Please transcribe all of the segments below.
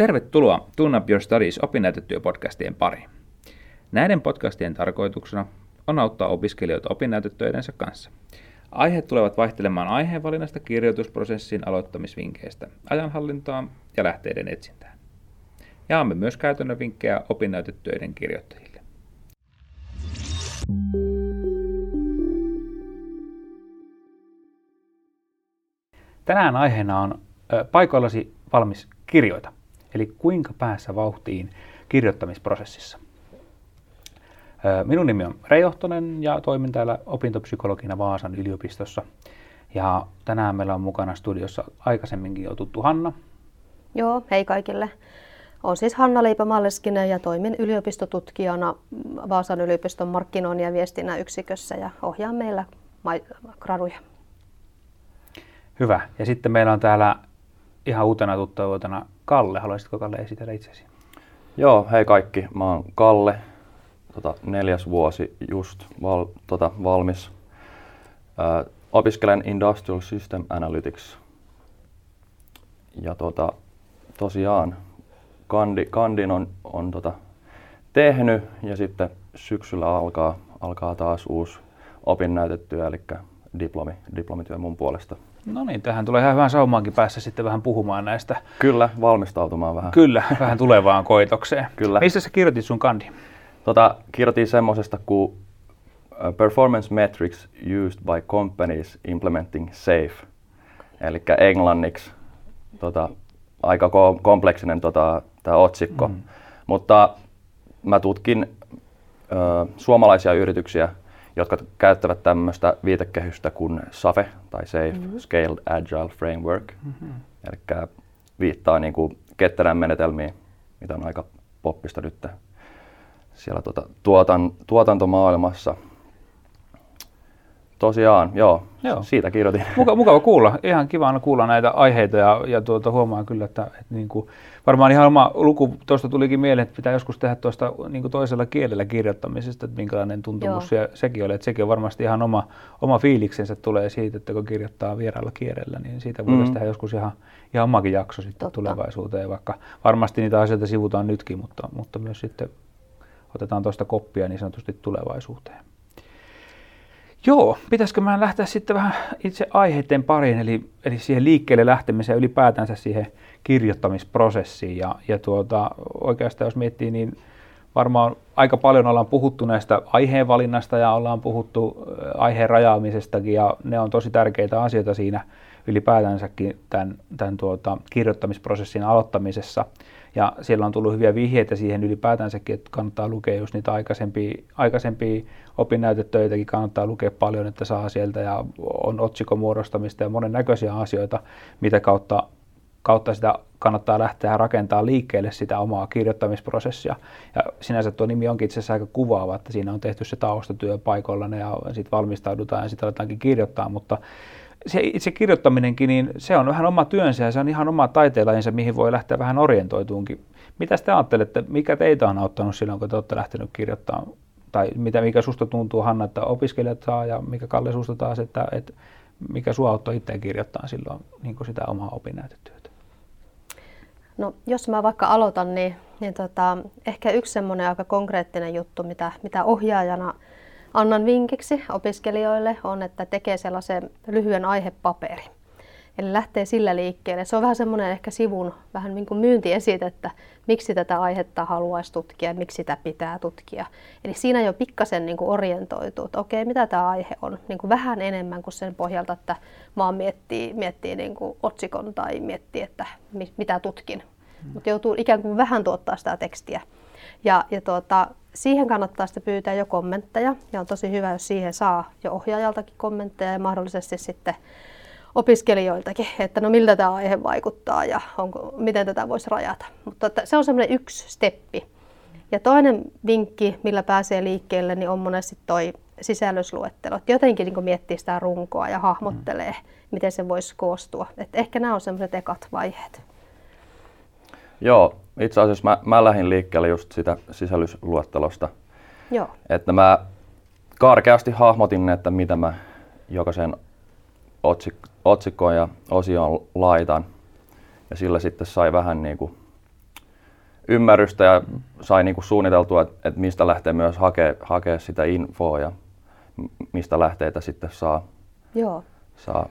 Tervetuloa Tune Up Your Studies opinnäytetyöpodcastien pariin. Näiden podcastien tarkoituksena on auttaa opiskelijoita opinnäytetöidensä kanssa. Aiheet tulevat vaihtelemaan aiheenvalinnasta kirjoitusprosessin aloittamisvinkkeistä, ajanhallintaan ja lähteiden etsintään. Jaamme myös käytännön vinkkejä opinnäytetöiden kirjoittajille. Tänään aiheena on paikoillasi valmis kirjoita, eli kuinka päässä vauhtiin kirjoittamisprosessissa. Minun nimi on Reijohtonen ja toimin täällä opintopsykologina Vaasan yliopistossa. Ja tänään meillä on mukana studiossa aikaisemminkin jo tuttu Hanna. Joo, hei kaikille. Olen siis Hanna Leipä-Malleskinen ja toimin yliopistotutkijana Vaasan yliopiston markkinoinnin ja viestinnän yksikössä ja ohjaan meillä graduja. Hyvä. Ja sitten meillä on täällä ihan uutena tuttavuutena Kalle. Haluaisitko Kalle esitellä itsesi? Joo, hei kaikki. Mä oon Kalle, tota, neljäs vuosi just val, tota, valmis. Ö, opiskelen Industrial System Analytics. Ja tota, tosiaan kandi, kandin on, on tota, tehnyt ja sitten syksyllä alkaa, alkaa taas uusi opinnäytetyö, eli diplomi, diplomityö mun puolesta. No niin, tähän tulee ihan hyvän saumaankin päässä sitten vähän puhumaan näistä. Kyllä, valmistautumaan vähän. Kyllä, vähän tulevaan koitokseen. Kyllä. Missä sä kirjoitit sun kandi? Tota, kirjoitin semmoisesta kuin Performance Metrics Used by Companies Implementing SAFE, eli englanniksi tota, aika kompleksinen tota, tämä otsikko. Mm. Mutta mä tutkin ö, suomalaisia yrityksiä, jotka käyttävät tämmöistä viitekehystä kuin SAFE tai SAFE, mm-hmm. Scaled Agile Framework. Mm-hmm. Eli viittaa niin kuin ketterään menetelmiin, mitä on aika poppista nyt siellä tuota, tuotan, tuotantomaailmassa. Tosiaan, joo, joo. siitä kirjoitin. Muka, mukava kuulla. Ihan kiva kuulla näitä aiheita ja, ja tuota, huomaan kyllä, että, että niin kuin, varmaan ihan oma luku tuosta tulikin mieleen, että pitää joskus tehdä tuosta niin kuin toisella kielellä kirjoittamisesta, että minkälainen tuntumus ja sekin oli. Että sekin on varmasti ihan oma, oma fiiliksensä tulee siitä, että kun kirjoittaa vieraalla kielellä, niin siitä voitaisiin mm. tehdä joskus ihan, ihan omakin jakso sitten Totta. tulevaisuuteen, vaikka varmasti niitä asioita sivutaan nytkin, mutta, mutta myös sitten otetaan tuosta koppia niin sanotusti tulevaisuuteen. Joo, pitäisikö mä lähteä sitten vähän itse aiheiden pariin, eli, eli siihen liikkeelle lähtemiseen ylipäätänsä siihen kirjoittamisprosessiin. Ja, ja tuota, oikeastaan jos miettii, niin varmaan aika paljon ollaan puhuttu näistä aiheenvalinnasta ja ollaan puhuttu aiheen rajaamisestakin ja ne on tosi tärkeitä asioita siinä ylipäätänsäkin tämän, tämän tuota, kirjoittamisprosessin aloittamisessa. Ja siellä on tullut hyviä vihjeitä siihen ylipäätänsäkin, että kannattaa lukea just niitä aikaisempia, aikaisempia opinnäytetöitäkin kannattaa lukea paljon, että saa sieltä ja on otsikomuodostamista ja monennäköisiä asioita, mitä kautta, kautta sitä kannattaa lähteä rakentamaan liikkeelle sitä omaa kirjoittamisprosessia. Ja sinänsä tuo nimi onkin itse asiassa aika kuvaava, että siinä on tehty se taustatyö paikoilla ja sitten valmistaudutaan ja sitten aletaankin kirjoittaa, mutta se itse kirjoittaminenkin, niin se on vähän oma työnsä ja se on ihan oma taiteenlajinsa, mihin voi lähteä vähän orientoituunkin. Mitä te ajattelette, mikä teitä on auttanut silloin, kun te olette lähtenyt kirjoittamaan? Tai mitä, mikä susta tuntuu, Hanna, että opiskelijat saa ja mikä Kalle susta taas, että, että mikä sua auttoi itse kirjoittaa silloin niin sitä omaa opinnäytetyötä? No, jos mä vaikka aloitan, niin, niin tota, ehkä yksi semmoinen aika konkreettinen juttu, mitä, mitä ohjaajana – annan vinkiksi opiskelijoille on, että tekee sellaisen lyhyen aihepaperi. Eli lähtee sillä liikkeelle. Se on vähän semmoinen ehkä sivun vähän niin kuin myyntiesite, että miksi tätä aihetta haluaisi tutkia, miksi sitä pitää tutkia. Eli siinä jo pikkasen niin kuin orientoituu, että okei, mitä tämä aihe on. Niin kuin vähän enemmän kuin sen pohjalta, että vaan miettii, miettii niin kuin otsikon tai miettii, että mitä tutkin. Hmm. Mutta joutuu ikään kuin vähän tuottaa sitä tekstiä. Ja, ja tuota, siihen kannattaa sitten pyytää jo kommentteja ja on tosi hyvä, jos siihen saa jo ohjaajaltakin kommentteja ja mahdollisesti sitten opiskelijoiltakin, että no miltä tämä aihe vaikuttaa ja onko, miten tätä voisi rajata. Mutta että se on semmoinen yksi steppi. Ja toinen vinkki, millä pääsee liikkeelle, niin on monesti toi sisällysluettelo. Että jotenkin niin miettii sitä runkoa ja hahmottelee, miten se voisi koostua. Että ehkä nämä on semmoiset ekat vaiheet. Joo, itse asiassa mä, mä lähdin liikkeelle just sitä sisällysluettelosta. Joo. Että mä karkeasti hahmotin, että mitä mä jokaisen otsik- otsikkoon ja osioon laitan. Ja sillä sitten sai vähän niin kuin ymmärrystä ja sai niin kuin suunniteltua, että, että mistä lähtee myös hakea, hakea sitä infoa ja mistä lähteitä sitten saa. Joo. saa.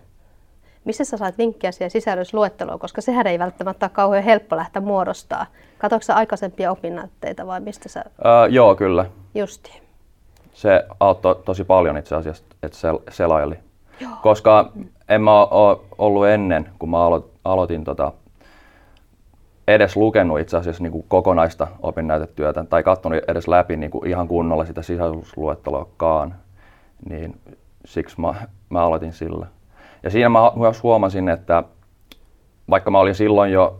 Missä sä saat vinkkiä siihen sisällysluetteloon, koska sehän ei välttämättä ole kauhean helppo lähteä muodostaa. Katsoitko sä aikaisempia opinnäytteitä vai mistä sä... Öö, joo, kyllä. Justi. Se auttoi tosi paljon itse asiassa, että sel- selaili. Joo. Koska en mä ole ollut ennen, kun mä aloitin tota, edes lukenut itse asiassa niin kuin kokonaista opinnäytetyötä tai katsonut edes läpi niin kuin ihan kunnolla sitä sisällysluetteloakaan, niin siksi mä, mä aloitin sillä. Ja siinä mä myös huomasin, että vaikka mä olin silloin jo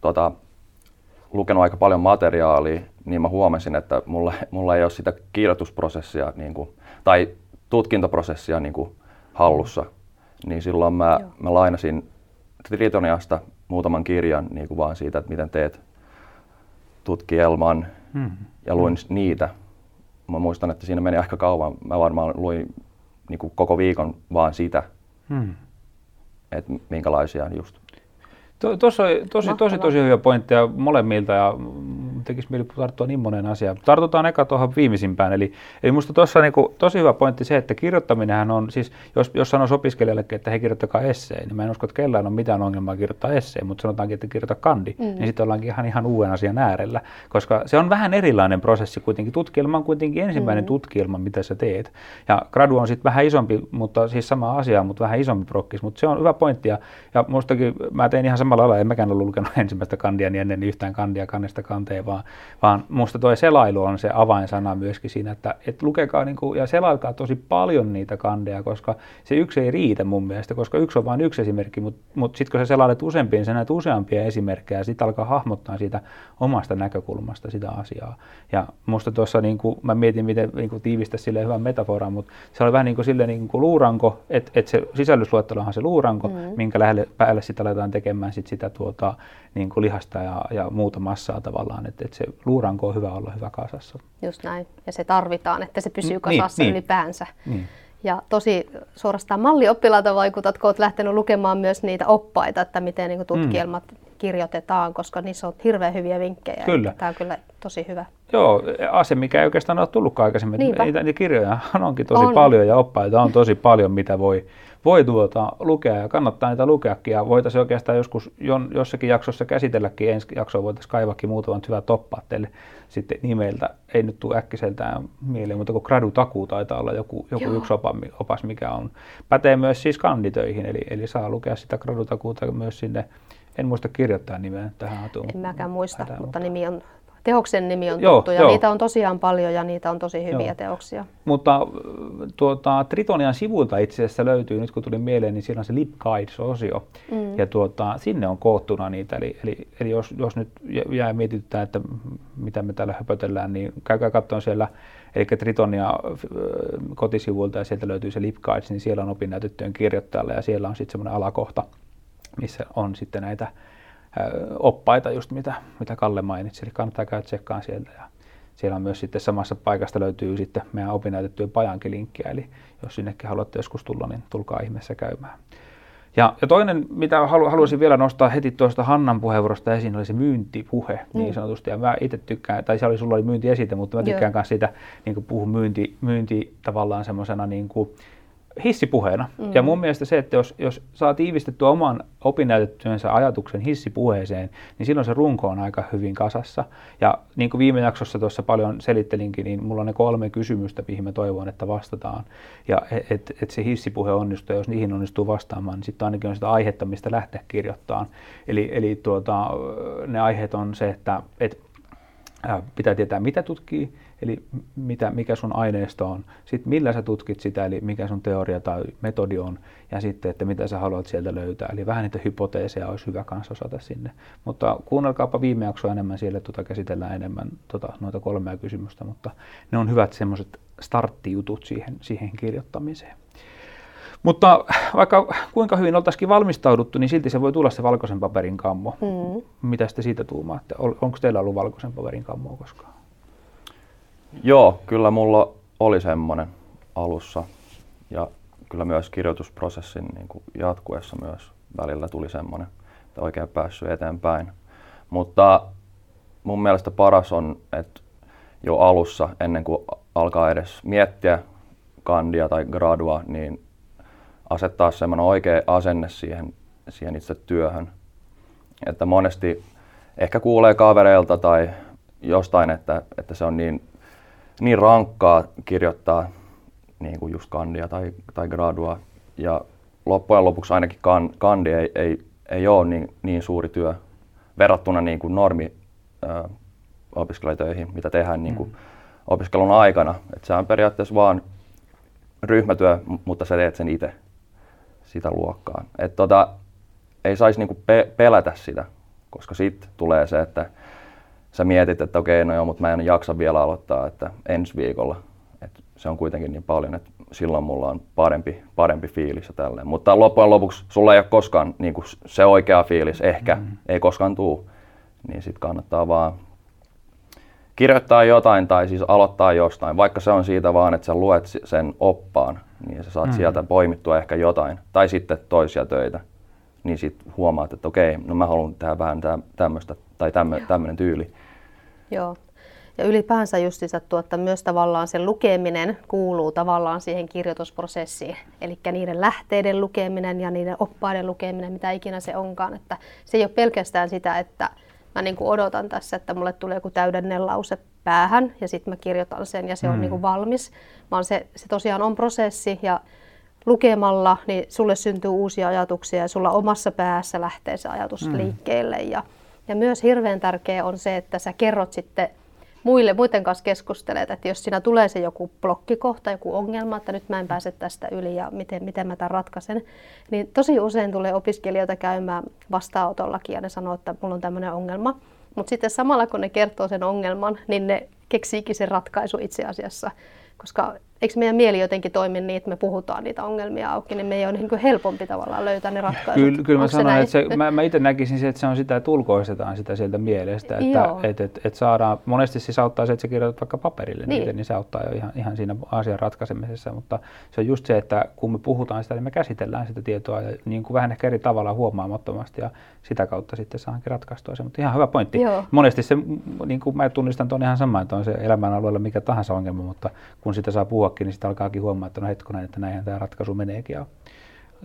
tota, lukenut aika paljon materiaalia, niin mä huomasin, että mulla, mulla ei ole sitä kirjoitusprosessia niin kuin, tai tutkintoprosessia niin kuin, hallussa. Niin silloin mä, mä lainasin Tritoniasta muutaman kirjan niin kuin vaan siitä, että miten teet tutkielman hmm. ja luin hmm. niitä. Mä muistan, että siinä meni aika kauan. Mä varmaan luin niin kuin koko viikon vaan sitä, hmm. että minkälaisia just Tuossa on tosi, tosi, tosi hyviä pointteja molemmilta ja tekisi mieli tarttua niin monen asiaan. Tartutaan eka tuohon viimeisimpään. Eli, eli minusta tuossa on niin tosi hyvä pointti se, että kirjoittaminenhan on, siis jos, jos sanoisi opiskelijalle, että he kirjoittakaa esseen, niin mä en usko, että kellään on mitään ongelmaa kirjoittaa esseen, mutta sanotaankin, että kirjoita kandi, mm. niin sitten ollaankin ihan, ihan uuden asian äärellä. Koska se on vähän erilainen prosessi kuitenkin. Tutkielma on kuitenkin ensimmäinen mm. tutkielma, mitä sä teet. Ja gradu on sitten vähän isompi, mutta siis sama asia, mutta vähän isompi prokkis. Mutta se on hyvä pointti ja, ja mustakin mä tein ihan samalla lailla, en mäkään ollut lukenut ensimmäistä kandia niin ennen yhtään kandia kannesta kanteen, vaan, vaan musta tuo selailu on se avainsana myöskin siinä, että, että lukekaa niin kuin, ja selailkaa tosi paljon niitä kandeja, koska se yksi ei riitä mun mielestä, koska yksi on vain yksi esimerkki, mutta mut sitten kun sä selailet useampia, niin sä näet useampia esimerkkejä ja sitten alkaa hahmottaa siitä omasta näkökulmasta sitä asiaa. Ja musta tuossa niin kuin, mä mietin, miten niin kuin tiivistä sille hyvän metaforan, mutta se oli vähän niin kuin sille niin kuin luuranko, että, että se sisällysluettelo on se luuranko, mm. minkä lähelle, päälle sitten aletaan tekemään sit sitä tuota, niin kuin lihasta ja, ja muuta massaa tavallaan, että, että se luuranko on hyvä olla hyvä kasassa. Just näin, ja se tarvitaan, että se pysyy niin, kasassa niin, ylipäänsä. Niin. Ja tosi suorastaan mallioppilaita vaikutat, kun olet lähtenyt lukemaan myös niitä oppaita, että miten niin tutkielmat mm. kirjoitetaan, koska niissä on hirveän hyviä vinkkejä. Kyllä. Tämä on kyllä tosi hyvä. Joo, asia, mikä ei oikeastaan ole tullutkaan aikaisemmin. Niitä kirjoja onkin tosi on. paljon ja oppaita on tosi paljon, mitä voi, voi tuota, lukea ja kannattaa niitä lukeakin. Ja voitaisiin oikeastaan joskus jon, jossakin jaksossa käsitelläkin, ensi jaksoa voitaisiin kaivakin muutaman hyvät toppaat teille sitten nimeltä. Ei nyt tule äkkiseltään mieleen, mutta kun gradutakuu taitaa olla joku, joku yksi opas, mikä on. Pätee myös siis kanditöihin, eli, eli saa lukea sitä gradutakuuta myös sinne en muista kirjoittaa nimeä tähän hatuun. En mäkään muista, mutta nimi on Teoksen nimi on joo, tuttu ja joo. niitä on tosiaan paljon ja niitä on tosi hyviä joo. teoksia. Mutta tuota, Tritonian sivuilta itse asiassa löytyy, nyt kun tuli mieleen, niin siellä on se Lip Guides-osio. Mm. Ja tuota, sinne on koottuna niitä. Eli, eli, eli jos, jos nyt jää mietityttää, että mitä me täällä höpötellään, niin käykää katsomaan siellä, eli Tritonia kotisivuilta ja sieltä löytyy se Lip Guides, niin siellä on opinnäytettyjen kirjoittajalle ja siellä on sitten semmoinen alakohta, missä on sitten näitä oppaita, just mitä, mitä Kalle mainitsi. Eli kannattaa käydä tsekkaan sieltä. Ja siellä on myös sitten samassa paikasta löytyy sitten meidän opinnäytettyjen pajankin linkkiä, eli jos sinnekin haluatte joskus tulla, niin tulkaa ihmeessä käymään. Ja, ja toinen, mitä halu, haluaisin vielä nostaa heti tuosta Hannan puheenvuorosta esiin, oli se myyntipuhe mm. niin sanotusti. Ja mä itse tykkään, tai se oli, sulla oli myyntiesite, mutta mä tykkään myös siitä, niin kuin puhun myynti, myynti tavallaan semmoisena niin kuin, hissipuheena. Mm. Ja mun mielestä se, että jos, jos saa tiivistettyä oman opinnäytetyönsä ajatuksen hissipuheeseen, niin silloin se runko on aika hyvin kasassa. Ja niin kuin viime jaksossa tuossa paljon selittelinkin, niin mulla on ne kolme kysymystä, mihin mä toivon, että vastataan. Ja että et se hissipuhe onnistuu, ja jos niihin onnistuu vastaamaan, niin sitten ainakin on sitä aihetta, mistä lähteä kirjoittamaan. Eli, eli tuota, ne aiheet on se, että et, pitää tietää, mitä tutkii, eli mitä, mikä sun aineisto on, sitten millä sä tutkit sitä, eli mikä sun teoria tai metodi on, ja sitten, että mitä sä haluat sieltä löytää. Eli vähän niitä hypoteeseja olisi hyvä kanssa osata sinne. Mutta kuunnelkaapa viime jaksoa enemmän siellä, tuota käsitellään enemmän tuota, noita kolmea kysymystä, mutta ne on hyvät semmoiset starttijutut siihen, siihen kirjoittamiseen. Mutta vaikka kuinka hyvin oltaisikin valmistauduttu, niin silti se voi tulla se valkoisen paperin kammo. Mm. Mitä te siitä tuumaatte? Onko teillä ollut valkoisen paperin kammoa koskaan? Joo, kyllä mulla oli semmoinen alussa. Ja kyllä myös kirjoitusprosessin niin kuin jatkuessa myös välillä tuli semmoinen, että oikein päässyt eteenpäin. Mutta mun mielestä paras on, että jo alussa, ennen kuin alkaa edes miettiä kandia tai gradua, niin asettaa semmoinen oikea asenne siihen, siihen itse työhön. Että monesti ehkä kuulee kavereilta tai jostain, että, että se on niin, niin rankkaa kirjoittaa niin kuin just kandia tai, tai gradua. Ja loppujen lopuksi ainakin kan, kandi ei, ei, ei ole niin, niin suuri työ verrattuna niin kuin normi ö, opiskelijatöihin, mitä tehdään niin kuin mm. opiskelun aikana. Et se on periaatteessa vaan ryhmätyö, mutta sä teet sen itse sitä luokkaa. Et tota, ei saisi niinku pe- pelätä sitä, koska sitten tulee se, että sä mietit, että okei, no joo, mutta mä en jaksa vielä aloittaa, että ensi viikolla. Et se on kuitenkin niin paljon, että silloin mulla on parempi, parempi fiilis ja tälleen. Mutta loppujen lopuksi sulla ei ole koskaan niin kuin se oikea fiilis, ehkä, mm. ei koskaan tuu. Niin sitten kannattaa vaan kirjoittaa jotain tai siis aloittaa jostain, vaikka se on siitä vaan, että sä luet sen oppaan, niin sä saat mm. sieltä poimittua ehkä jotain. Tai sitten toisia töitä, niin sitten huomaat, että okei, no mä haluan tehdä vähän tämmöistä tai tämmöinen tyyli. Joo. Ja ylipäänsä justiinsa tuotta myös tavallaan se lukeminen kuuluu tavallaan siihen kirjoitusprosessiin. Eli niiden lähteiden lukeminen ja niiden oppaiden lukeminen, mitä ikinä se onkaan. Että se ei ole pelkästään sitä, että mä niin kuin odotan tässä, että mulle tulee joku täydellinen lause päähän ja sitten mä kirjoitan sen ja se mm. on niin kuin valmis, vaan se, se tosiaan on prosessi ja lukemalla niin sulle syntyy uusia ajatuksia ja sulla omassa päässä lähtee se ajatus mm. liikkeelle. Ja, ja myös hirveän tärkeä on se, että sä kerrot sitten muille, muiden kanssa keskustelet, että jos siinä tulee se joku blokkikohta, joku ongelma, että nyt mä en pääse tästä yli ja miten, miten mä tämän ratkaisen, niin tosi usein tulee opiskelijoita käymään vastaanotollakin ja ne sanoo, että mulla on tämmöinen ongelma. Mutta sitten samalla kun ne kertoo sen ongelman, niin ne keksiikin sen ratkaisu itse asiassa koska eikö meidän mieli jotenkin toimi niin, että me puhutaan niitä ongelmia auki, niin meidän on niin kuin helpompi tavallaan löytää ne ratkaisut. Kyllä, kyllä mä sanoin, että se, mä, mä itse näkisin se, että se on sitä, että ulkoistetaan sitä sieltä mielestä, että et, et, et saadaan, monesti siis auttaa se, että sä kirjoitat vaikka paperille niin. niitä, niin se auttaa jo ihan, ihan siinä asian ratkaisemisessa, mutta se on just se, että kun me puhutaan sitä, niin me käsitellään sitä tietoa ja niin kuin vähän ehkä eri tavalla huomaamattomasti ja sitä kautta sitten saankin ratkaistua se, mutta ihan hyvä pointti. Joo. Monesti se, niin kuin mä tunnistan tuon ihan sama, että on se elämän alueella mikä tahansa ongelma, mutta kun sitä saa puhuakin, niin sitä alkaakin huomaa, että no hetkonen, että näinhän tämä ratkaisu meneekin. Ja,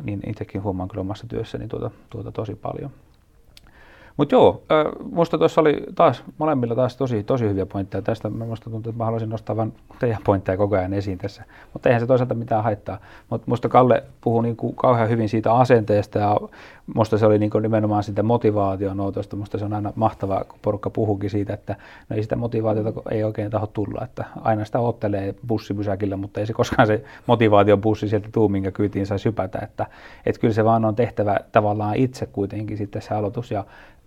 niin itsekin huomaan kyllä omassa työssäni tuota, tuota tosi paljon. Mutta joo, minusta tuossa oli taas molemmilla taas tosi, tosi hyviä pointteja. Tästä minusta tuntuu, että mä haluaisin nostaa vain teidän pointteja koko ajan esiin tässä. Mutta eihän se toisaalta mitään haittaa. Mutta minusta Kalle puhui niin kuin kauhean hyvin siitä asenteesta ja minusta se oli niin kuin nimenomaan sitä motivaation. Minusta se on aina mahtavaa, kun porukka puhukin siitä, että no ei sitä motivaatiota ei oikein taho tulla. Että aina sitä ottelee bussipysäkillä, mutta ei se koskaan se motivaation bussi sieltä tuu, minkä kyytiin saisi hypätä. Että, että kyllä se vaan on tehtävä tavallaan itse kuitenkin sitten se aloitus ja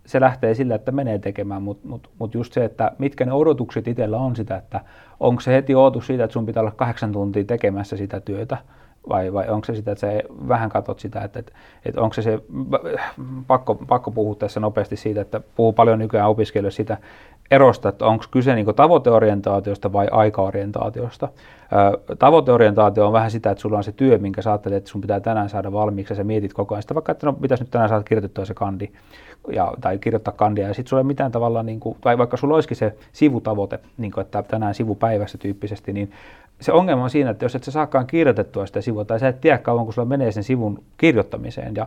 se lähtee sillä, että menee tekemään, mutta mut, mut just se, että mitkä ne odotukset itsellä on sitä, että onko se heti odotus siitä, että sun pitää olla kahdeksan tuntia tekemässä sitä työtä, vai, vai onko se sitä, että sä vähän katot sitä, että, että, että onko se se, pakko, pakko puhua tässä nopeasti siitä, että puhuu paljon nykyään opiskelijoille sitä erosta, että onko kyse niin tavoiteorientaatiosta vai aikaorientaatiosta. tavoiteorientaatio on vähän sitä, että sulla on se työ, minkä sä ajattelet, että sun pitää tänään saada valmiiksi ja sä mietit koko ajan sitä, vaikka että no, pitäisi nyt tänään saada kirjoitettua se kandi ja, tai kirjoittaa kandia ja sitten sulla ei mitään tavalla, niin kuin, tai vaikka sulla olisikin se sivutavoite, niin kuin, että tänään sivupäivässä tyyppisesti, niin se ongelma on siinä, että jos et sä saakaan kirjoitettua sitä sivua, tai sä et tiedä kauan, kun sulla menee sen sivun kirjoittamiseen, ja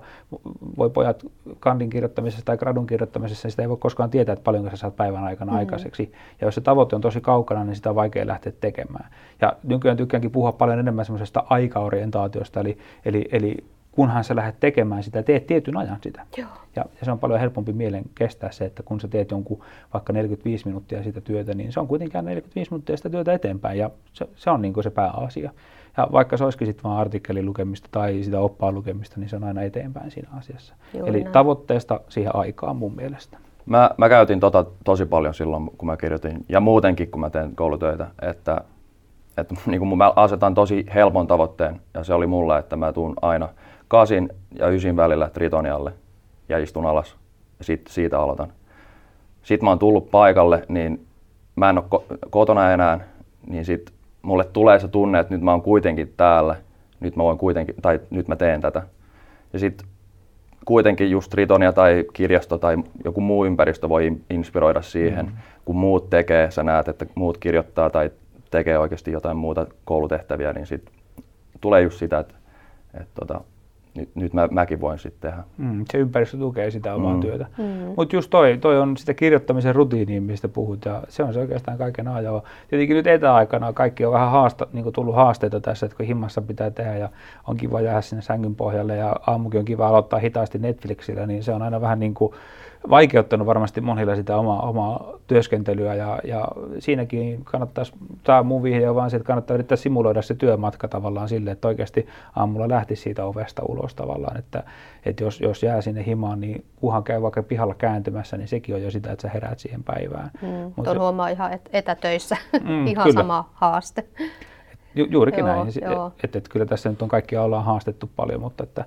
voi pojat kandin kirjoittamisessa tai gradun kirjoittamisessa, niin sitä ei voi koskaan tietää, että paljonko sä saat päivän aikana mm-hmm. aikaiseksi. Ja jos se tavoite on tosi kaukana, niin sitä on vaikea lähteä tekemään. Ja nykyään tykkäänkin puhua paljon enemmän semmoisesta aikaorientaatiosta, eli, eli, eli kunhan sä lähdet tekemään sitä, teet tietyn ajan sitä. Joo. Ja, ja se on paljon helpompi mielen kestää se, että kun sä teet jonkun vaikka 45 minuuttia sitä työtä, niin se on kuitenkin 45 minuuttia sitä työtä eteenpäin ja se, se on niin kuin se pääasia. Ja vaikka se olisikin sitten vain artikkelin lukemista tai sitä oppaa lukemista, niin se on aina eteenpäin siinä asiassa. Joo, Eli näin. tavoitteesta siihen aikaan mun mielestä. Mä, mä käytin tota tosi paljon silloin, kun mä kirjoitin, ja muutenkin, kun mä teen koulutöitä, että, että niin kuin mä asetan tosi helpon tavoitteen, ja se oli mulle, että mä tuun aina – kasin ja ysin välillä Tritonialle ja istun alas ja sit, siitä aloitan. Sitten mä oon tullut paikalle, niin mä en ole ko- kotona enää, niin sit mulle tulee se tunne, että nyt mä oon kuitenkin täällä, nyt mä voin kuitenkin, tai nyt mä teen tätä. Ja sitten kuitenkin just Tritonia tai kirjasto tai joku muu ympäristö voi inspiroida siihen, mm. kun muut tekee, sä näet, että muut kirjoittaa tai tekee oikeasti jotain muuta koulutehtäviä, niin sit tulee just sitä, että, että tota, nyt, nyt mä, mäkin voin sitten tehdä. Mm, se ympäristö tukee sitä omaa mm. työtä. Mm. Mutta just toi, toi on sitä kirjoittamisen rutiiniin, mistä puhut, ja se on se oikeastaan kaiken ajan. Tietenkin nyt etäaikana kaikki on vähän haasta, niin tullut haasteita tässä, että kun himmassa pitää tehdä ja on kiva jäädä sinne sängyn pohjalle ja aamukin on kiva aloittaa hitaasti Netflixillä, niin se on aina vähän niin kuin vaikeuttanut varmasti monilla sitä omaa, omaa työskentelyä ja, ja siinäkin kannattaisi, tämä mun vihje on vaan se, että kannattaa yrittää simuloida se työmatka tavallaan sille, että oikeasti aamulla lähti siitä ovesta ulos tavallaan, että, että jos, jos jää sinne himaan, niin kuhan käy vaikka pihalla kääntymässä, niin sekin on jo sitä, että sä heräät siihen päivään. Mm, Mut on se, huomaa ihan etätöissä, mm, ihan kyllä. sama haaste. Ju, juurikin joo, näin, että et, et, kyllä tässä nyt on kaikkia ollaan haastettu paljon, mutta että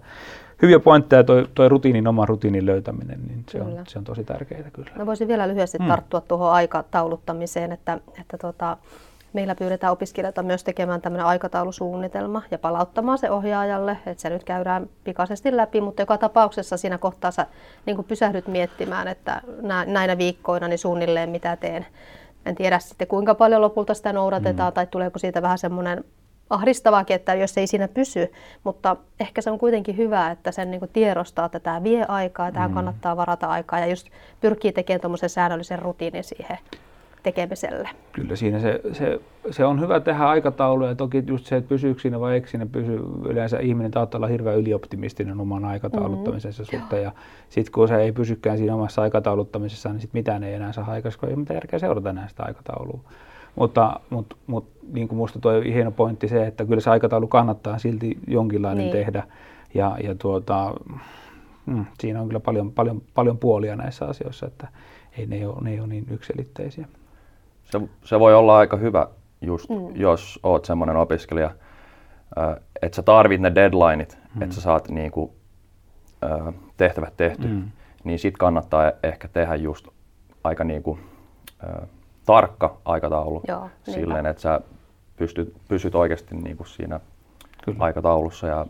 hyviä pointteja toi, toi rutiinin, oma rutiinin löytäminen, niin se on, se on tosi tärkeää kyllä. Mä voisin vielä lyhyesti mm. tarttua tuohon aikatauluttamiseen, että, että tuota, meillä pyydetään opiskelijoita myös tekemään tämmöinen aikataulusuunnitelma ja palauttamaan se ohjaajalle, että se nyt käydään pikaisesti läpi, mutta joka tapauksessa siinä kohtaa sä niin pysähdyt miettimään, että näinä viikkoina niin suunnilleen mitä teen. En tiedä sitten kuinka paljon lopulta sitä noudatetaan mm. tai tuleeko siitä vähän semmoinen ahdistavaakin, että jos ei siinä pysy, mutta ehkä se on kuitenkin hyvä, että sen niin tiedostaa, että tämä vie aikaa, tähän mm. kannattaa varata aikaa ja just pyrkii tekemään tuommoisen säännöllisen rutiinin siihen tekemiselle. Kyllä siinä se, se, se on hyvä tehdä aikataulu ja toki just se, että pysyykö siinä vai eikö siinä pysy. Yleensä ihminen taattaa olla hirveän ylioptimistinen oman aikatauluttamisensa mm-hmm. suhteen ja sitten kun se ei pysykään siinä omassa aikatauluttamisessa, niin sitten mitään ei enää saa aikaisemmin, ei mitään järkeä seurata enää sitä aikataulua. Mutta, mutta, mutta niin kuin minusta tuo hieno pointti se, että kyllä se aikataulu kannattaa silti jonkinlainen niin. tehdä. Ja, ja tuota, mm, siinä on kyllä paljon, paljon, paljon puolia näissä asioissa, että ei ne ole, ne ei ole niin yksilitteisiä. Se, se voi olla aika hyvä, just mm. jos oot semmoinen opiskelija, että sä tarvit ne deadlineit, mm. että sä saat niinku, tehtävät tehty, mm. niin sit kannattaa ehkä tehdä just aika niinku, tarkka aikataulu Joo, silleen, että sä pystyt, pysyt oikeasti niin kuin siinä Kyllä. aikataulussa ja,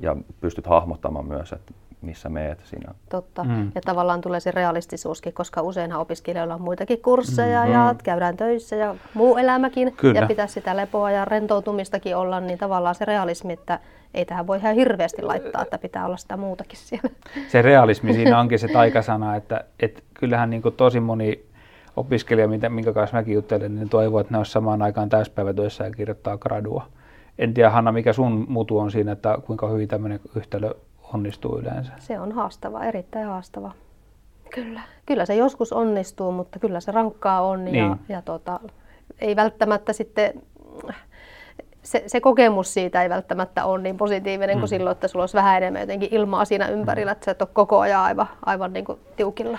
ja pystyt hahmottamaan myös, että missä meet siinä. Totta. Mm. Ja tavallaan tulee se realistisuuskin, koska useinhan opiskelijoilla on muitakin kursseja mm. ja mm. käydään töissä ja muu elämäkin. Kyllä. Ja pitäisi sitä lepoa ja rentoutumistakin olla, niin tavallaan se realismi, että ei tähän voi ihan hirveästi laittaa, että pitää olla sitä muutakin siellä. Se realismi siinä onkin se taikasana, että, että kyllähän niin kuin tosi moni opiskelija, minkä kanssa mäkin juttelen, niin toivoo, että ne olisi samaan aikaan täyspäivätöissä ja kirjoittaa gradua. En tiedä, Hanna, mikä sun mutu on siinä, että kuinka hyvin tämmöinen yhtälö onnistuu yleensä? Se on haastava, erittäin haastava. Kyllä, kyllä se joskus onnistuu, mutta kyllä se rankkaa on niin. ja, ja tota, ei välttämättä sitten, se, se kokemus siitä ei välttämättä ole niin positiivinen mm. kuin silloin, että sulla olisi vähän enemmän jotenkin ilmaa siinä ympärillä, että sä et ole koko ajan aivan, aivan niin kuin tiukilla.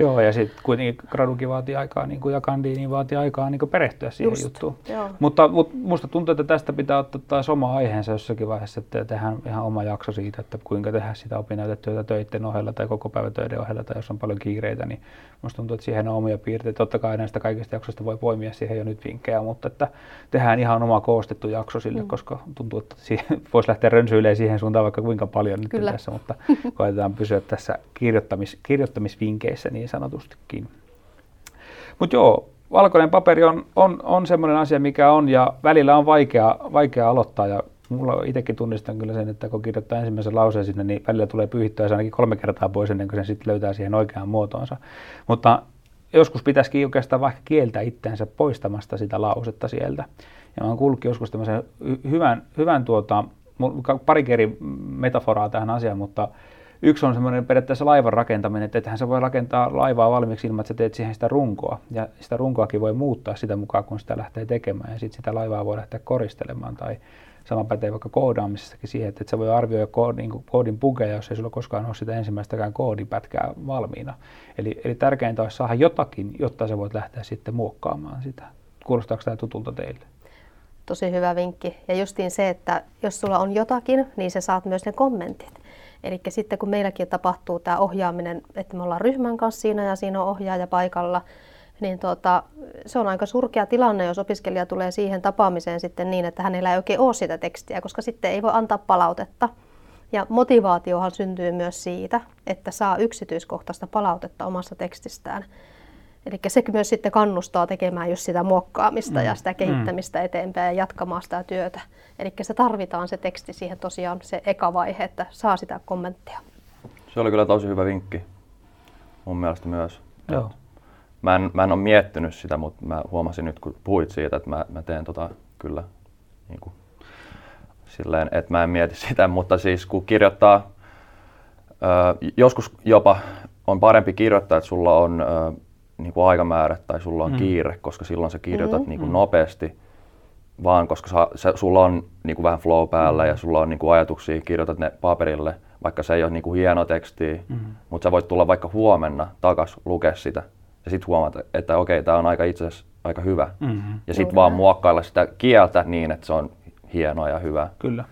Joo, ja sitten kuitenkin gradukin vaatii aikaa, niin kuin, ja kandiini vaatii aikaa niin kuin perehtyä siihen Just, juttuun. Joo. Mutta, mutta musta tuntuu, että tästä pitää ottaa taas oma aiheensa jossakin vaiheessa, että tehdään ihan oma jakso siitä, että kuinka tehdä sitä opinnäytetyötä töiden ohella tai koko päivä töiden ohella, tai jos on paljon kiireitä, niin musta tuntuu, että siihen on omia piirteitä. Totta kai näistä kaikista jaksoista voi poimia siihen jo nyt vinkkejä, mutta että tehdään ihan oma koostettu jakso sille, mm. koska tuntuu, että siihen voisi lähteä rönsyilemään siihen suuntaan vaikka kuinka paljon nyt Kyllä. tässä, mutta koetetaan pysyä tässä kirjoittamis, kirjoittamisvinkkeissä niin sanotustikin. Mutta joo, valkoinen paperi on, on, on semmoinen asia, mikä on ja välillä on vaikea, vaikea aloittaa ja mulla itsekin tunnistan kyllä sen, että kun kirjoittaa ensimmäisen lauseen sinne, niin välillä tulee pyyhittyä se ainakin kolme kertaa pois ennen kuin sen sitten löytää siihen oikeaan muotoonsa. Mutta joskus pitäisikin oikeastaan vaikka kieltä itseensä poistamasta sitä lausetta sieltä. Ja mä oon kuullutkin joskus tämmöisen hyvän, hyvän tuota, pari eri metaforaa tähän asiaan, mutta Yksi on semmoinen periaatteessa laivan rakentaminen, että ethän se voi rakentaa laivaa valmiiksi ilman, että sä teet siihen sitä runkoa. Ja sitä runkoakin voi muuttaa sitä mukaan, kun sitä lähtee tekemään. Ja sitten sitä laivaa voi lähteä koristelemaan. Tai sama pätee vaikka koodaamisessakin siihen, että et sä voi arvioida koodin, koodin bugeja, jos ei sulla koskaan ole sitä ensimmäistäkään koodipätkää valmiina. Eli, eli tärkeintä olisi saada jotakin, jotta sä voit lähteä sitten muokkaamaan sitä. Kuulostaako tämä tutulta teille? Tosi hyvä vinkki. Ja justiin se, että jos sulla on jotakin, niin sä saat myös ne kommentit. Eli sitten kun meilläkin tapahtuu tämä ohjaaminen, että me ollaan ryhmän kanssa siinä ja siinä on ohjaaja paikalla, niin tuota, se on aika surkea tilanne, jos opiskelija tulee siihen tapaamiseen sitten niin, että hänellä ei oikein ole sitä tekstiä, koska sitten ei voi antaa palautetta. Ja motivaatiohan syntyy myös siitä, että saa yksityiskohtaista palautetta omassa tekstistään. Eli se myös sitten kannustaa tekemään just sitä muokkaamista mm. ja sitä kehittämistä mm. eteenpäin ja jatkamaan sitä työtä. Eli se tarvitaan se teksti siihen tosiaan se eka vaihe, että saa sitä kommenttia. Se oli kyllä tosi hyvä vinkki mun mielestä myös. Joo. Mä en, mä en ole miettinyt sitä, mutta mä huomasin nyt, kun puhuit siitä, että mä, mä teen tota kyllä niin kuin, silleen, että mä en mieti sitä, mutta siis kun kirjoittaa, ö, joskus jopa on parempi kirjoittaa, että sulla on ö, niin kuin aikamäärä tai sulla on mm. kiire, koska silloin sä kirjoitat mm. niin kuin nopeasti, vaan koska sä, sä, sulla on niin kuin vähän flow päällä mm. ja sulla on niin kuin ajatuksia, kirjoitat ne paperille, vaikka se ei ole niin kuin hieno teksti, mm. mutta sä voit tulla vaikka huomenna takas lukea sitä ja sitten huomata, että okei, tämä on aika itse asiassa aika hyvä. Mm-hmm. Ja sitten vaan muokkailla sitä kieltä niin, että se on hienoa ja hyvää. Kyllä.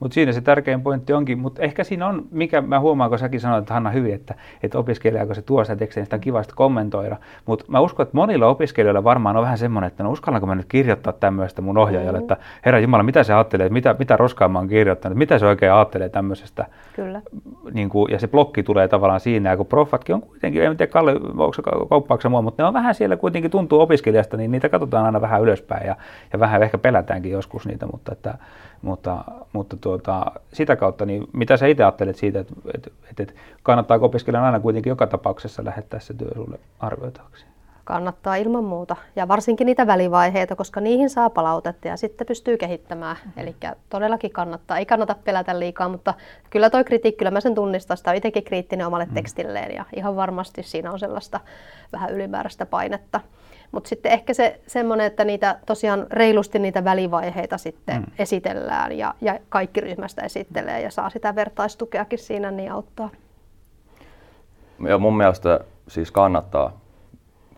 Mutta siinä se tärkein pointti onkin, mutta ehkä siinä on, mikä mä huomaan, kun säkin sanoit, että Hanna hyvin, että, että opiskelija, kun se tuo sitä tekstiä, niin sitä on kiva kommentoida. Mutta mä uskon, että monilla opiskelijoilla varmaan on vähän semmoinen, että no uskallanko mä nyt kirjoittaa tämmöistä mun ohjaajalle, että herra Jumala, mitä se ajattelee, mitä, mitä roskaa mä oon kirjoittanut, mitä se oikein ajattelee tämmöisestä. Kyllä. Niin kuin, ja se blokki tulee tavallaan siinä, ja kun proffatkin on kuitenkin, en tiedä Kalle, onko se kauppaaksa mua, mutta ne on vähän siellä kuitenkin tuntuu opiskelijasta, niin niitä katsotaan aina vähän ylöspäin ja, ja vähän ehkä pelätäänkin joskus niitä, mutta että, mutta, mutta tuota, sitä kautta, niin mitä sä itse ajattelet siitä, että, että, että kannattaako opiskelijan aina kuitenkin joka tapauksessa lähettää se työ sulle arvioitavaksi? Kannattaa ilman muuta. Ja varsinkin niitä välivaiheita, koska niihin saa palautetta ja sitten pystyy kehittämään. Mm-hmm. Eli todellakin kannattaa. Ei kannata pelätä liikaa, mutta kyllä toi kritiikki, kyllä mä sen tunnistan. Sitä on itsekin kriittinen omalle mm-hmm. tekstilleen ja ihan varmasti siinä on sellaista vähän ylimääräistä painetta. Mutta sitten ehkä se semmoinen, että niitä tosiaan reilusti niitä välivaiheita sitten mm. esitellään ja, ja kaikki ryhmästä esittelee ja saa sitä vertaistukeakin siinä, niin auttaa. Ja mun mielestä siis kannattaa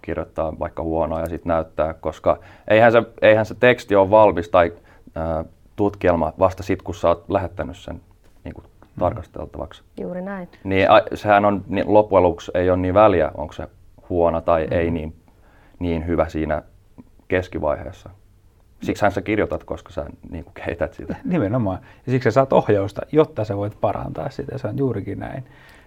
kirjoittaa vaikka huonoa ja sitten näyttää, koska eihän se, eihän se teksti ole valmis tai ä, tutkielma vasta sitten, kun sä oot lähettänyt sen niin kuin, mm. tarkasteltavaksi. Juuri näin. Niin a, sehän on, niin loppujen lopuksi ei ole niin väliä, onko se huono tai mm. ei niin niin hyvä siinä keskivaiheessa. Siksi sä kirjoitat, koska sä niin kuin kehität sitä. Nimenomaan. Ja siksi sä saat ohjausta, jotta sä voit parantaa sitä. Se on juurikin näin.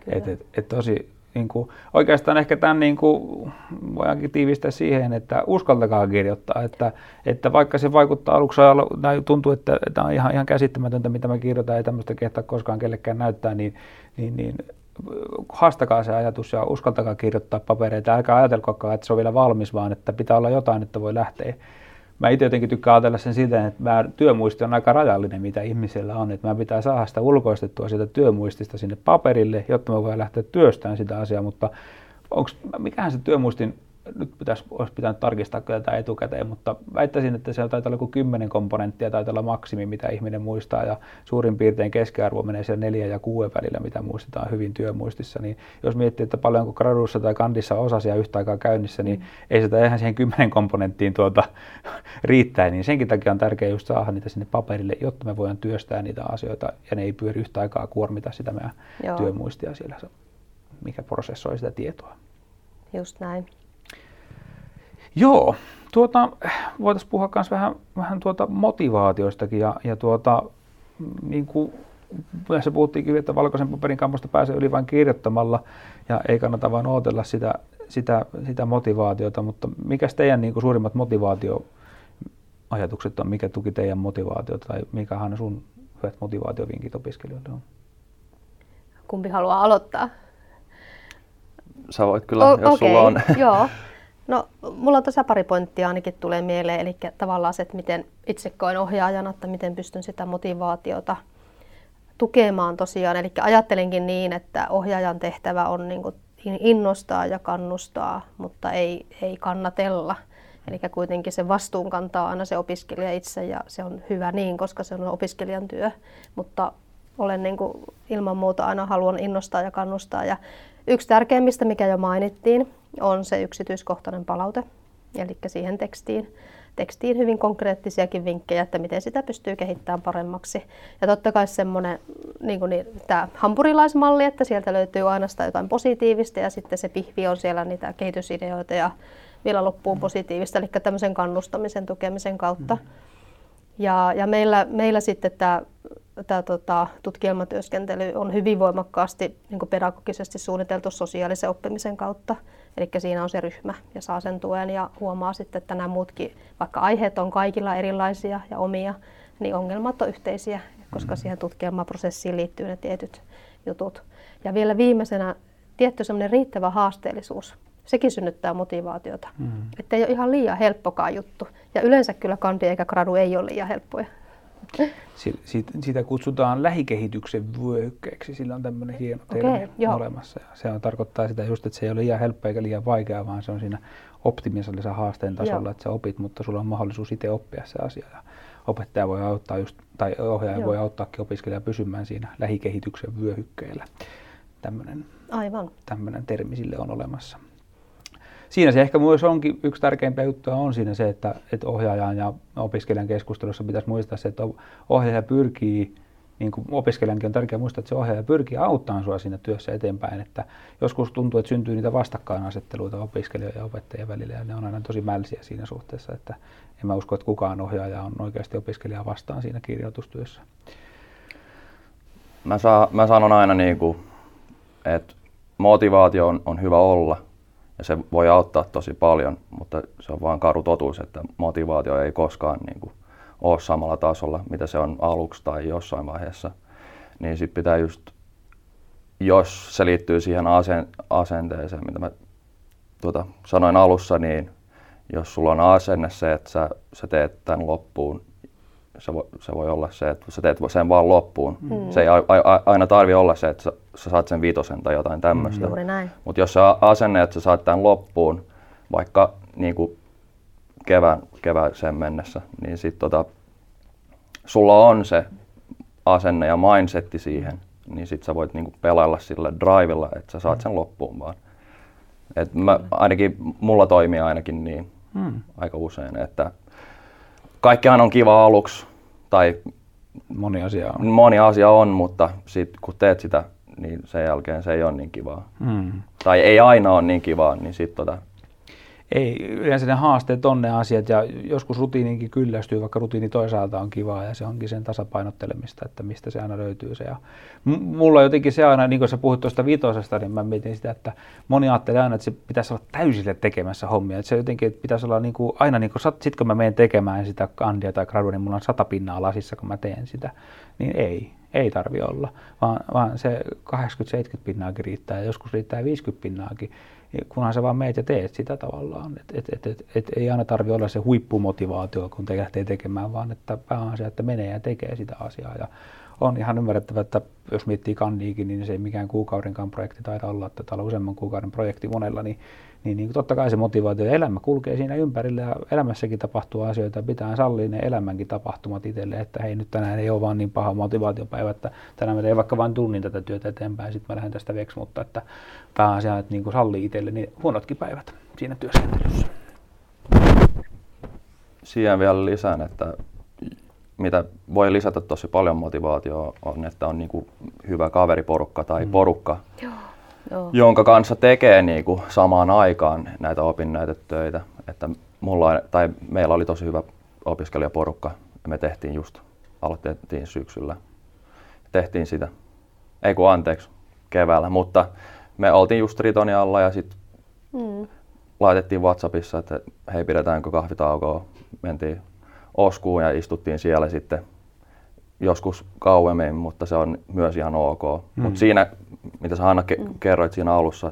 Et, et, et tosi, niin kuin, oikeastaan ehkä tämän niin kuin, voidaankin tiivistää siihen, että uskaltakaa kirjoittaa. Että, että vaikka se vaikuttaa aluksi tai tuntuu, että tämä on ihan, ihan käsittämätöntä, mitä mä kirjoitan, ei tämmöistä kehtaa koskaan kellekään näyttää, niin, niin, niin haastakaa se ajatus ja uskaltakaa kirjoittaa papereita. Älkää ajatelkokaan, että se on vielä valmis, vaan että pitää olla jotain, että voi lähteä. Mä itse jotenkin tykkään ajatella sen siten, että mä, työmuisti on aika rajallinen, mitä ihmisellä on. Että mä pitää saada sitä ulkoistettua sitä työmuistista sinne paperille, jotta mä voin lähteä työstämään sitä asiaa. Mutta onks, mikähän se työmuistin nyt pitäisi, olisi pitänyt tarkistaa kyllä tätä etukäteen, mutta väittäisin, että se taitaa olla joku kymmenen komponenttia, taitaa olla maksimi, mitä ihminen muistaa, ja suurin piirtein keskiarvo menee siellä neljä ja kuuden välillä, mitä muistetaan hyvin työmuistissa, niin jos miettii, että paljonko gradussa tai kandissa on osasia yhtä aikaa käynnissä, niin ei sitä ihan siihen kymmenen komponenttiin tuota, riittää, niin senkin takia on tärkeää just saada niitä sinne paperille, jotta me voidaan työstää niitä asioita, ja ne ei pyöri yhtä aikaa kuormita sitä meidän Joo. työmuistia siellä, mikä prosessoi sitä tietoa. Just näin. Joo, tuota, voitaisiin puhua myös vähän, vähän tuota motivaatioistakin ja, ja tuota, niin kuin tässä puhuttiinkin, että valkoisen paperin kamposta pääsee yli vain kirjoittamalla ja ei kannata vain odotella sitä, sitä, sitä motivaatiota, mutta mikä teidän niin kuin suurimmat motivaatioajatukset on, mikä tuki teidän motivaatiota tai mikä on sun hyvät motivaatiovinkit opiskelijoille on? Kumpi haluaa aloittaa? Sä voit kyllä, o- jos okay. sulla on. Joo. No, mulla on tässä pari pointtia ainakin tulee mieleen, eli tavallaan se, että miten itse koen ohjaajana, että miten pystyn sitä motivaatiota tukemaan tosiaan. Eli ajattelinkin niin, että ohjaajan tehtävä on niin kuin innostaa ja kannustaa, mutta ei, ei kannatella. Eli kuitenkin se vastuun kantaa aina se opiskelija itse ja se on hyvä niin, koska se on opiskelijan työ. Mutta olen niin kuin ilman muuta aina haluan innostaa ja kannustaa. Ja yksi tärkeimmistä, mikä jo mainittiin, on se yksityiskohtainen palaute, eli siihen tekstiin, tekstiin hyvin konkreettisiakin vinkkejä, että miten sitä pystyy kehittämään paremmaksi. Ja totta kai semmoinen niin kuin niin, tämä hampurilaismalli, että sieltä löytyy aina sitä jotain positiivista ja sitten se pihvi on siellä niitä kehitysideoita ja vielä loppuun mm. positiivista, eli tämmöisen kannustamisen tukemisen kautta. Mm. Ja, ja meillä, meillä sitten tämä tämä tota, tutkielmatyöskentely on hyvin voimakkaasti niin pedagogisesti suunniteltu sosiaalisen oppimisen kautta. Eli siinä on se ryhmä ja saa sen tuen ja huomaa sitten, että nämä muutkin, vaikka aiheet on kaikilla erilaisia ja omia, niin ongelmat on yhteisiä, koska siihen tutkielmaprosessiin liittyy ne tietyt jutut. Ja vielä viimeisenä tietty semmoinen riittävä haasteellisuus. Sekin synnyttää motivaatiota. Mm. Että ei ole ihan liian helppokaan juttu. Ja yleensä kyllä kandi eikä gradu ei ole liian helppoja. Sitä kutsutaan lähikehityksen vyöhykkeeksi. Sillä on tämmöinen hieno termi okay, olemassa. Ja se on, tarkoittaa sitä just, että se ei ole liian helppo eikä liian vaikea, vaan se on siinä optimisaalisen haasteen tasolla, joo. että sä opit, mutta sulla on mahdollisuus itse oppia se asia. Ja opettaja voi auttaa just, tai ohjaaja joo. voi auttaakin opiskelijaa pysymään siinä lähikehityksen vyöhykkeellä. Tämmöinen, Aivan. tämmöinen termi sille on olemassa siinä se ehkä myös onkin yksi tärkeimpiä juttuja on siinä se, että, että ohjaajan ja opiskelijan keskustelussa pitäisi muistaa se, että ohjaaja pyrkii niin kuin opiskelijankin on tärkeää muistaa, että se ohjaaja pyrkii auttamaan sinua siinä työssä eteenpäin. Että joskus tuntuu, että syntyy niitä vastakkainasetteluita opiskelijoiden ja opettajien välillä ja ne on aina tosi mälsiä siinä suhteessa, että en mä usko, että kukaan ohjaaja on oikeasti opiskelijaa vastaan siinä kirjoitustyössä. Mä, saa, mä sanon aina, niin kuin, että motivaatio on, on hyvä olla, ja se voi auttaa tosi paljon, mutta se on vaan karu totuus, että motivaatio ei koskaan niin kuin, ole samalla tasolla, mitä se on aluksi tai jossain vaiheessa. Niin sitten pitää just, jos se liittyy siihen asenteeseen, mitä mä tuota, sanoin alussa, niin jos sulla on asenne se, että sä, sä teet tämän loppuun, se voi, se voi olla se, että sä teet sen vaan loppuun. Mm. Se ei a, a, aina tarvi olla se, että sä, sä saat sen vitosen tai jotain tämmöistä. Mm. Mutta jos sä asenne, että sä saat tämän loppuun, vaikka niin kuin kevään, kevääseen mennessä, niin sit tota, sulla on se asenne ja mindsetti siihen, niin sit sä voit niinku pelailla sillä drivella, että sä saat sen loppuun vaan. Et mä, ainakin mulla toimii ainakin niin hmm. aika usein, että kaikkihan on kiva aluksi, tai moni asia on, moni asia on mutta sit kun teet sitä, niin sen jälkeen se ei ole niin kivaa. Hmm. Tai ei aina ole niin kivaa, niin sit tota, ei, yleensä ne haasteet on ne asiat ja joskus rutiininkin kyllästyy, vaikka rutiini toisaalta on kivaa ja se onkin sen tasapainottelemista, että mistä se aina löytyy se. Ja mulla jotenkin se aina, niin kuin sä puhuit tuosta vitosesta, niin mä mietin sitä, että moni ajattelee aina, että se pitäisi olla täysille tekemässä hommia. Että se jotenkin että pitäisi olla niin kuin, aina, niin kuin, sit kun mä menen tekemään sitä kandia tai gradua, niin mulla on sata pinnaa lasissa, kun mä teen sitä. Niin ei, ei tarvi olla, vaan, vaan se 80-70 pinnaakin riittää ja joskus riittää 50 pinnaakin kunhan sä vaan meet ja teet sitä tavallaan. Et, et, et, et, et ei aina tarvitse olla se huippumotivaatio, kun te lähtee tekemään, vaan että pääasia, että menee ja tekee sitä asiaa. Ja on ihan ymmärrettävä, että jos miettii kandiikin, niin se ei mikään kuukaudenkaan projekti taida olla, että täällä on useamman kuukauden projekti monella, niin niin, niin totta kai se motivaatio ja elämä kulkee siinä ympärillä ja elämässäkin tapahtuu asioita. Pitää sallia ne elämänkin tapahtumat itselle, että hei nyt tänään ei ole vaan niin paha motivaatiopäivä, että tänään mä teen vaikka vain tunnin tätä työtä eteenpäin, sitten mä lähden tästä veksi, mutta että pääasia, että niin sallii itselle niin huonotkin päivät siinä työskentelyssä. Siihen vielä lisään, että mitä voi lisätä tosi paljon motivaatioa on, että on niin kuin hyvä kaveriporukka tai mm. porukka, Joo Joo. jonka kanssa tekee niin kuin samaan aikaan näitä opinnäytetöitä. Että mulla, tai meillä oli tosi hyvä opiskelijaporukka ja me tehtiin just, aloitettiin syksyllä. Tehtiin sitä, ei kun anteeksi, keväällä, mutta me oltiin just Ritonialla ja sitten mm. laitettiin WhatsAppissa, että hei pidetäänkö kahvitaukoa. Mentiin Oskuun ja istuttiin siellä sitten joskus kauemmin, mutta se on myös ihan ok. Mm. Mutta siinä, mitä sä Hanna ke- mm. kerroit siinä alussa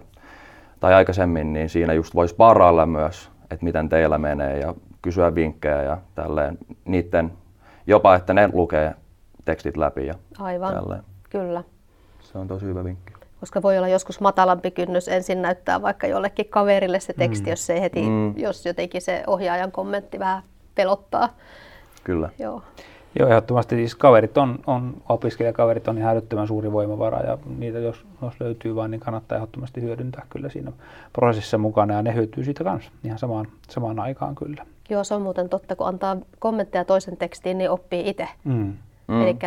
tai aikaisemmin, niin siinä just voisi parailla myös, että miten teillä menee ja kysyä vinkkejä ja tälleen. Niiden, jopa että ne lukee tekstit läpi ja Aivan, tälleen. kyllä. Se on tosi hyvä vinkki. Koska voi olla joskus matalampi kynnys ensin näyttää vaikka jollekin kaverille se teksti, mm. jos ei heti, mm. jos jotenkin se ohjaajan kommentti vähän pelottaa. Kyllä. Joo. Joo, ehdottomasti siis kaverit on, on, opiskelijakaverit on ihan älyttömän suuri voimavara ja niitä jos, jos löytyy vain, niin kannattaa ehdottomasti hyödyntää kyllä siinä prosessissa mukana ja ne hyötyy siitä kanssa ihan samaan, samaan aikaan kyllä. Joo, se on muuten totta, kun antaa kommentteja toisen tekstiin, niin oppii itse. Mm. Mm. Eli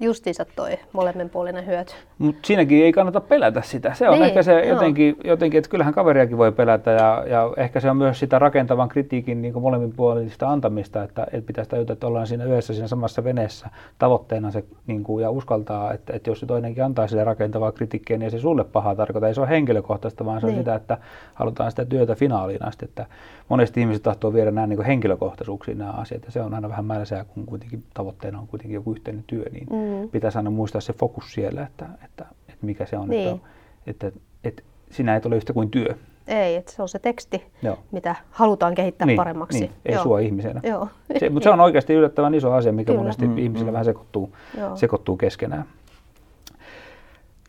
justiinsa toi molemminpuolinen hyöty. Mutta siinäkin ei kannata pelätä sitä. Se on niin, ehkä se jotenkin, jotenkin, että kyllähän kaveriakin voi pelätä ja, ja ehkä se on myös sitä rakentavan kritiikin niin molemminpuolista antamista, että, että pitäisi tajuta, että ollaan siinä yhdessä siinä samassa veneessä tavoitteena se niin kuin, ja uskaltaa, että, että jos se toinenkin antaa sille rakentavaa kritiikkiä, niin se sulle paha tarkoita. Ei se ole henkilökohtaista, vaan se niin. on sitä, että halutaan sitä työtä finaaliin asti. Että monesti ihmiset tahtoo viedä nämä niin henkilökohtaisuuksiin nämä asiat ja se on aina vähän mälsää, kun kuitenkin tavoitteena on kuitenkin joku yhteinen työ, niin mm. Pitäisi aina muistaa se fokus siellä, että, että, että mikä se on, niin. että, että, että, että sinä et ole yhtä kuin työ. Ei, että se on se teksti, Joo. mitä halutaan kehittää niin, paremmaksi. Niin, ei Joo. sua ihmisenä. Joo. Se, mutta se on oikeasti yllättävän iso asia, mikä Kyllä. monesti mm, ihmisillä mm. vähän sekoittuu, sekoittuu keskenään.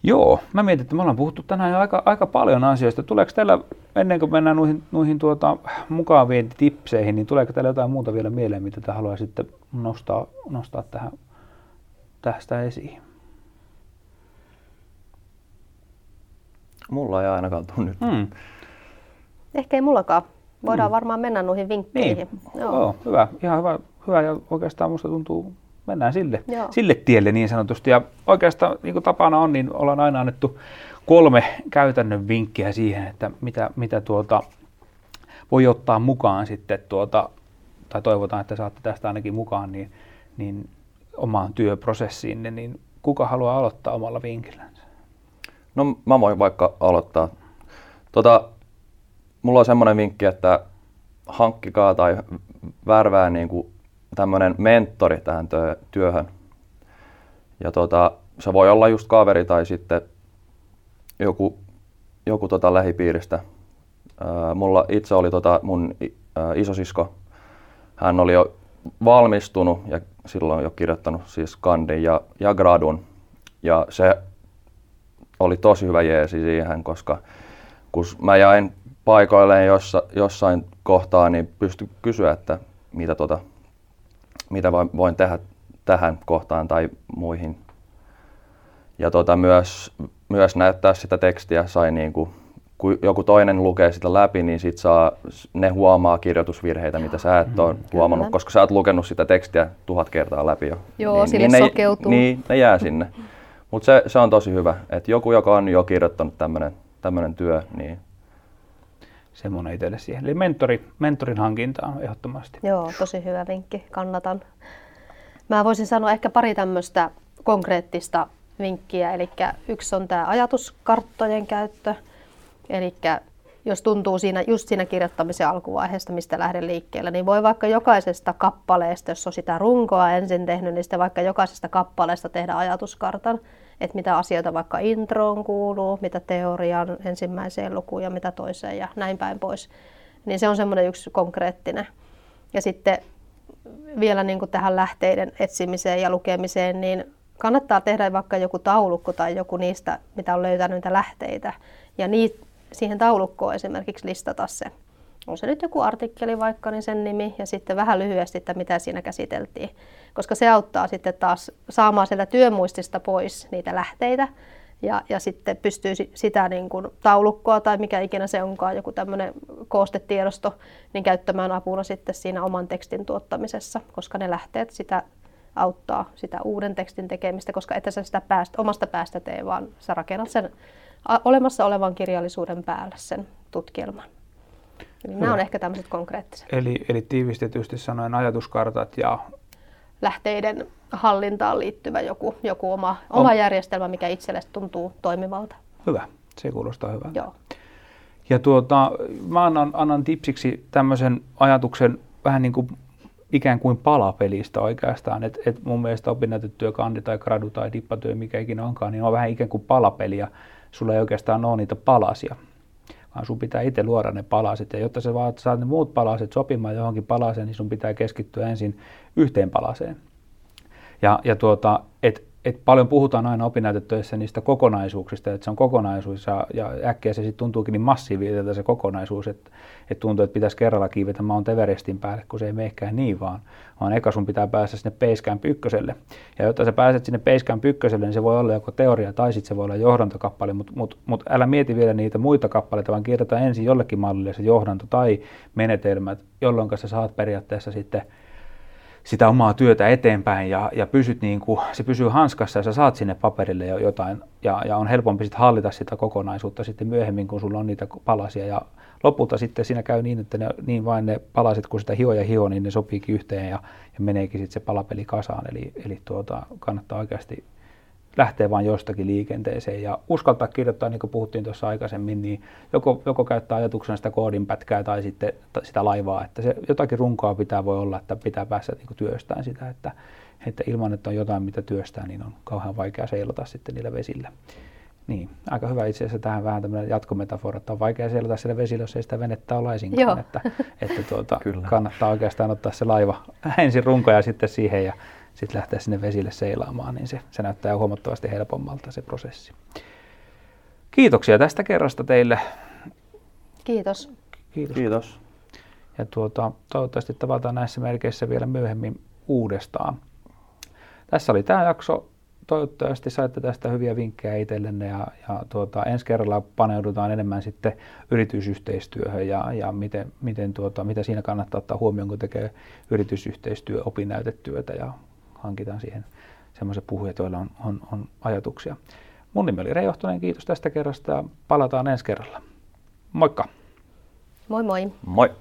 Joo, mä mietin, että me ollaan puhuttu tänään jo aika, aika paljon asioista. Tuleeko teillä, ennen kuin mennään noihin, noihin tuota, mukaviin tipseihin, niin tuleeko teillä jotain muuta vielä mieleen, mitä te haluaisitte nostaa, nostaa tähän, tästä esiin? Mulla ei ainakaan tule nyt. Hmm. Ehkä ei mullakaan. Voidaan hmm. varmaan mennä noihin vinkkeihin. Niin. Joo. Joo, hyvä. Ihan hyvä, hyvä ja oikeastaan musta tuntuu mennään sille, sille tielle niin sanotusti. Ja oikeastaan niin kuin tapana on, niin ollaan aina annettu kolme käytännön vinkkiä siihen, että mitä, mitä tuota, voi ottaa mukaan sitten, tuota, tai toivotaan, että saatte tästä ainakin mukaan, niin, niin omaan työprosessiin, niin kuka haluaa aloittaa omalla vinkillänsä? No mä voin vaikka aloittaa. Tota, mulla on semmoinen vinkki, että hankkikaa tai värvää niin kuin tämmöinen mentori tähän työhön. Ja tota, se voi olla just kaveri tai sitten joku, joku tota lähipiiristä. Mulla itse oli tota mun isosisko. Hän oli jo valmistunut ja silloin jo kirjoittanut siis kandin ja, ja gradun. Ja se oli tosi hyvä jeesi siihen, koska kun mä jäin paikoilleen jossa, jossain kohtaa, niin pystyi kysyä, että mitä tota mitä voin tehdä tähän kohtaan tai muihin. Ja tota, myös, myös näyttää sitä tekstiä sai niin kuin, kun joku toinen lukee sitä läpi, niin sit saa, ne huomaa kirjoitusvirheitä, mitä sä et ole mm, huomannut, koska sä oot lukenut sitä tekstiä tuhat kertaa läpi jo. Joo, niin, sille niin sokeutuu. Ne, niin, ne jää sinne. Mutta se, se on tosi hyvä, että joku, joka on jo kirjoittanut tämmöinen työ, niin semmoinen itselle siihen. Eli mentori, mentorin hankinta on ehdottomasti. Joo, tosi hyvä vinkki, kannatan. Mä voisin sanoa ehkä pari tämmöistä konkreettista vinkkiä. Eli yksi on tämä ajatuskarttojen käyttö. Eli jos tuntuu siinä, just siinä kirjoittamisen alkuvaiheesta, mistä lähden liikkeelle, niin voi vaikka jokaisesta kappaleesta, jos on sitä runkoa ensin tehnyt, niin sitten vaikka jokaisesta kappaleesta tehdä ajatuskartan että mitä asioita vaikka introon kuuluu, mitä teorian ensimmäiseen lukuun ja mitä toiseen ja näin päin pois. Niin se on semmoinen yksi konkreettinen. Ja sitten vielä niin kuin tähän lähteiden etsimiseen ja lukemiseen, niin kannattaa tehdä vaikka joku taulukko tai joku niistä, mitä on löytänyt niitä lähteitä. Ja niit, siihen taulukkoon esimerkiksi listata se on se nyt joku artikkeli vaikka, niin sen nimi ja sitten vähän lyhyesti, että mitä siinä käsiteltiin. Koska se auttaa sitten taas saamaan sieltä työmuistista pois niitä lähteitä ja, ja sitten pystyy sitä niin kuin taulukkoa tai mikä ikinä se onkaan, joku tämmöinen koostetiedosto, niin käyttämään apuna sitten siinä oman tekstin tuottamisessa, koska ne lähteet sitä auttaa sitä uuden tekstin tekemistä, koska et sä sitä päästä, omasta päästä tee, vaan sä rakennat sen olemassa olevan kirjallisuuden päälle sen tutkielman. Eli nämä on ehkä tämmöiset konkreettiset. Eli, eli tiivistetysti sanoen ajatuskartat ja lähteiden hallintaan liittyvä joku, joku oma, oma järjestelmä, mikä itselle tuntuu toimivalta. Hyvä, se kuulostaa hyvältä. Joo. Ja tuota, mä annan, annan tipsiksi tämmöisen ajatuksen vähän niin kuin ikään kuin palapelistä oikeastaan. Et, et mun mielestä opinnäytetyö, kandi tai gradu tai dippatyö, mikä ikinä onkaan, niin on vähän ikään kuin palapeli ja sulla ei oikeastaan ole niitä palasia vaan sun pitää itse luoda ne palaset. Ja jotta sä saat ne muut palaset sopimaan johonkin palaseen, niin sun pitää keskittyä ensin yhteen palaseen. Ja, ja tuota, et et paljon puhutaan aina opinnäytetöissä niistä kokonaisuuksista, että se on kokonaisuus ja, ja äkkiä se sitten tuntuukin niin massiiviselta se kokonaisuus, että, että tuntuu, että pitäisi kerralla kiivetä Mount Everestin päälle, kun se ei menekään niin vaan, vaan eka sun pitää päästä sinne Basecamp ykköselle. Ja jotta sä pääset sinne Basecamp ykköselle, niin se voi olla joko teoria tai sitten se voi olla johdantokappale, mutta mut, mut älä mieti vielä niitä muita kappaleita, vaan kirjoita ensin jollekin mallille se johdanto tai menetelmät, jolloin sä saat periaatteessa sitten sitä omaa työtä eteenpäin ja, ja pysyt niin kuin, se pysyy hanskassa ja sä saat sinne paperille jo jotain ja, ja on helpompi sitten hallita sitä kokonaisuutta sitten myöhemmin, kun sulla on niitä palasia ja lopulta sitten siinä käy niin, että ne, niin vain ne palaset, kun sitä hio ja hio, niin ne sopiikin yhteen ja, ja meneekin sitten se palapeli kasaan. Eli, eli tuota, kannattaa oikeasti lähteä vain jostakin liikenteeseen. Ja uskaltaa kirjoittaa, niin kuin puhuttiin tuossa aikaisemmin, niin joko, joko käyttää ajatuksena sitä koodinpätkää tai sitten sitä laivaa, että se jotakin runkoa pitää voi olla, että pitää päästä niin kuin työstään sitä, että, että ilman, että on jotain, mitä työstää, niin on kauhean vaikea seilata sitten niillä vesillä. Niin, aika hyvä itse asiassa tähän vähän tämmöinen jatkometafora, että on vaikea seilata siellä vesillä, jos ei sitä venettä ole laisinkaan, että, että tuota, kannattaa oikeastaan ottaa se laiva ensin runkoja sitten siihen ja sitten lähteä sinne vesille seilaamaan, niin se, se näyttää huomattavasti helpommalta se prosessi. Kiitoksia tästä kerrasta teille. Kiitos. Kiitos. Kiitos. Ja tuota, toivottavasti tavataan näissä merkeissä vielä myöhemmin uudestaan. Tässä oli tämä jakso. Toivottavasti saitte tästä hyviä vinkkejä itsellenne ja, ja tuota, ensi kerralla paneudutaan enemmän sitten yritysyhteistyöhön ja, ja miten, miten tuota, mitä siinä kannattaa ottaa huomioon, kun tekee yritysyhteistyö, opinnäytetyötä ja hankitaan siihen semmoiset puhujat, joilla on, on, on ajatuksia. Mun nimi oli Reijohtonen, kiitos tästä kerrasta ja palataan ensi kerralla. Moikka! Moi moi! Moi!